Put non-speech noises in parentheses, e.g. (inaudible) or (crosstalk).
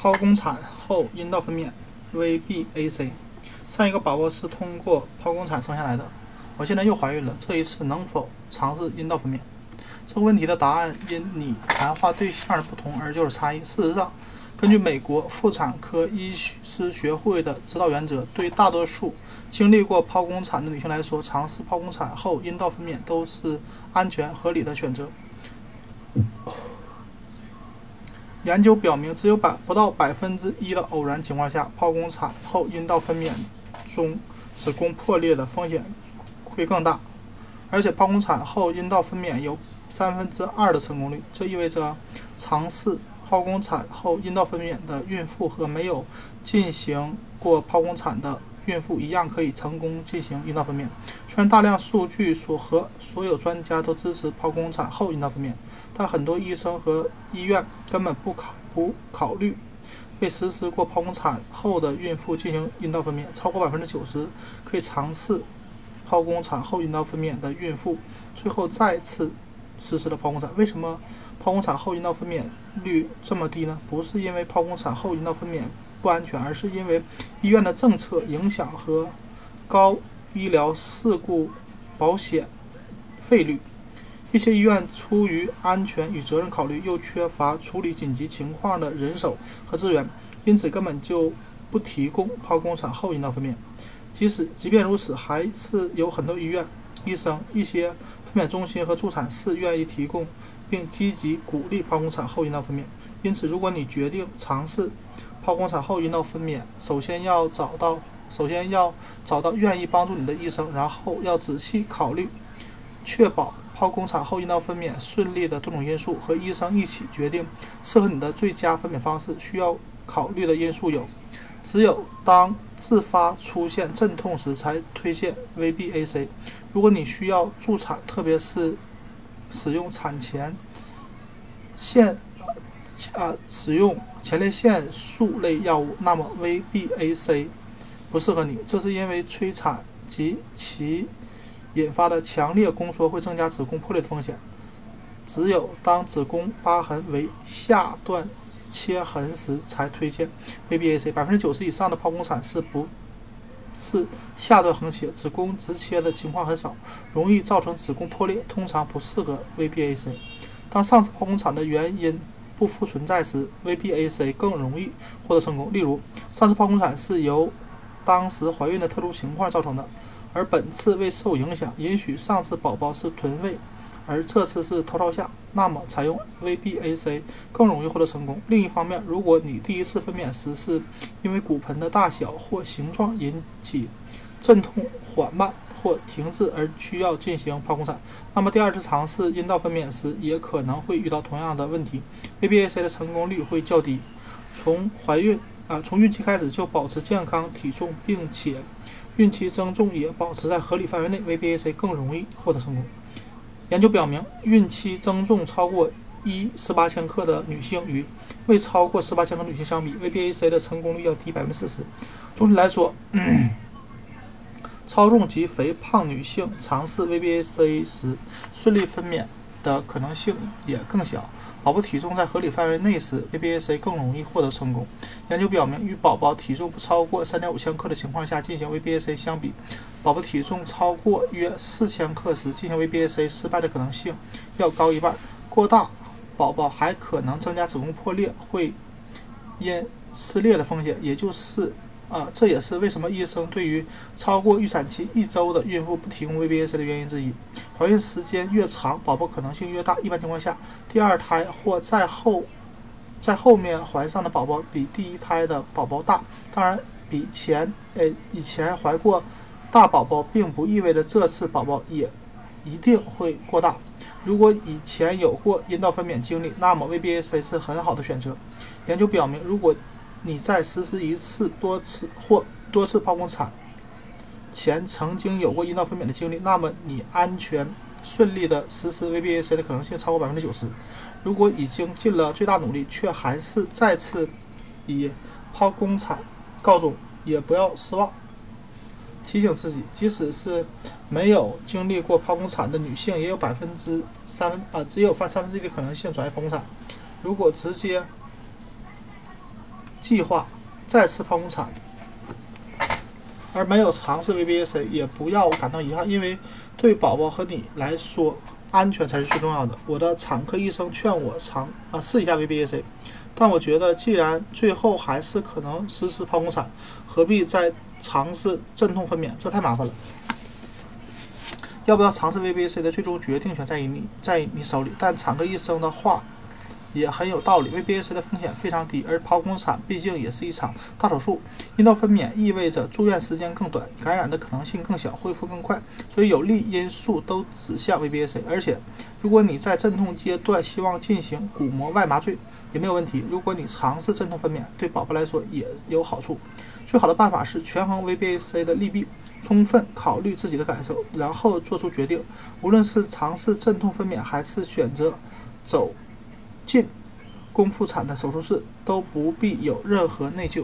剖宫产后阴道分娩 （VBAC）。上一个宝宝是通过剖宫产生下来的，我现在又怀孕了，这一次能否尝试阴道分娩？这个问题的答案因你谈话对象的不同而就是差异。事实上，根据美国妇产科医师学会的指导原则，对大多数经历过剖宫产的女性来说，尝试剖宫产后阴道分娩都是安全合理的选择。研究表明，只有百不到百分之一的偶然情况下，剖宫产后阴道分娩中子宫破裂的风险会更大，而且剖宫产后阴道分娩有三分之二的成功率。这意味着，尝试剖宫产后阴道分娩的孕妇和没有进行过剖宫产的孕妇一样，可以成功进行阴道分娩。虽然大量数据所和所有专家都支持剖宫产后阴道分娩。但很多医生和医院根本不考不考虑为实施过剖宫产后的孕妇进行阴道分娩。超过百分之九十可以尝试剖宫产后阴道分娩的孕妇，最后再次实施了剖宫产。为什么剖宫产后阴道分娩率这么低呢？不是因为剖宫产后阴道分娩不安全，而是因为医院的政策影响和高医疗事故保险费率。一些医院出于安全与责任考虑，又缺乏处理紧急情况的人手和资源，因此根本就不提供剖宫产后阴道分娩。即使即便如此，还是有很多医院、医生、一些分娩中心和助产士愿意提供并积极鼓励剖宫产后阴道分娩。因此，如果你决定尝试剖宫产后阴道分娩，首先要找到首先要找到愿意帮助你的医生，然后要仔细考虑，确保。剖宫产后阴道分娩顺利的多种因素和医生一起决定适合你的最佳分娩方式。需要考虑的因素有：只有当自发出现阵痛时才推荐 VBAC。如果你需要助产，特别是使用产前腺啊使用前列腺素类药物，那么 VBAC 不适合你。这是因为催产及其引发的强烈宫缩会增加子宫破裂的风险。只有当子宫疤痕为下段切痕时才推荐 VBAC。百分之九十以上的剖宫产是不，是下段横切，子宫直切的情况很少，容易造成子宫破裂，通常不适合 VBAC。当上次剖宫产的原因不复存在时，VBAC 更容易获得成功。例如，上次剖宫产是由当时怀孕的特殊情况造成的。而本次未受影响，允许上次宝宝是臀位，而这次是头朝下，那么采用 VBAC 更容易获得成功。另一方面，如果你第一次分娩时是因为骨盆的大小或形状引起阵痛缓慢或停滞而需要进行剖宫产，那么第二次尝试阴道分娩时也可能会遇到同样的问题，VBAC 的成功率会较低。从怀孕啊，从孕期开始就保持健康体重，并且。孕期增重也保持在合理范围内，VBAC 更容易获得成功。研究表明，孕期增重超过一十八千克的女性与未超过十八千克女性相比，VBAC 的成功率要低百分之四十。总体来说，嗯 (clears throat) 超重及肥胖女性尝试 VBAC 时，顺利分娩的可能性也更小。宝宝体重在合理范围内时，VBAC 更容易获得成功。研究表明，与宝宝体重不超过3.5千克的情况下进行 VBAC 相比，宝宝体重超过约4千克时进行 VBAC 失败的可能性要高一半。过大宝宝还可能增加子宫破裂，会因撕裂的风险，也就是。啊，这也是为什么医生对于超过预产期一周的孕妇不提供 VBAC 的原因之一。怀孕时间越长，宝宝可能性越大。一般情况下，第二胎或在后在后面怀上的宝宝比第一胎的宝宝大。当然，比前呃以前怀过大宝宝，并不意味着这次宝宝也一定会过大。如果以前有过阴道分娩经历，那么 VBAC 是很好的选择。研究表明，如果你在实施一次、多次或多次剖宫产前曾经有过阴道分娩的经历，那么你安全顺利的实施 VBAC 的可能性超过百分之九十。如果已经尽了最大努力，却还是再次以剖宫产告终，也不要失望。提醒自己，即使是没有经历过剖宫产的女性，也有百分之三分啊，只有三三分之一的可能性转为剖宫产。如果直接计划再次剖宫产，而没有尝试 VBAC，也不要感到遗憾，因为对宝宝和你来说，安全才是最重要的。我的产科医生劝我尝啊试一下 VBAC，但我觉得既然最后还是可能实施剖宫产，何必再尝试镇痛分娩？这太麻烦了。要不要尝试 VBAC 的最终决定权在于你，在你手里。但产科医生的话也很有道理，VBAC 的风险非常低，而剖宫产毕竟也是一场大手术，阴道分娩意味着住院时间更短，感染的可能性更小，恢复更快，所以有利因素都指向 VBAC。而且，如果你在阵痛阶段希望进行鼓膜外麻醉也没有问题。如果你尝试阵痛分娩，对宝宝来说也有好处。最好的办法是权衡 VBAC 的利弊。充分考虑自己的感受，然后做出决定。无论是尝试镇痛分娩，还是选择走进宫腹产的手术室，都不必有任何内疚。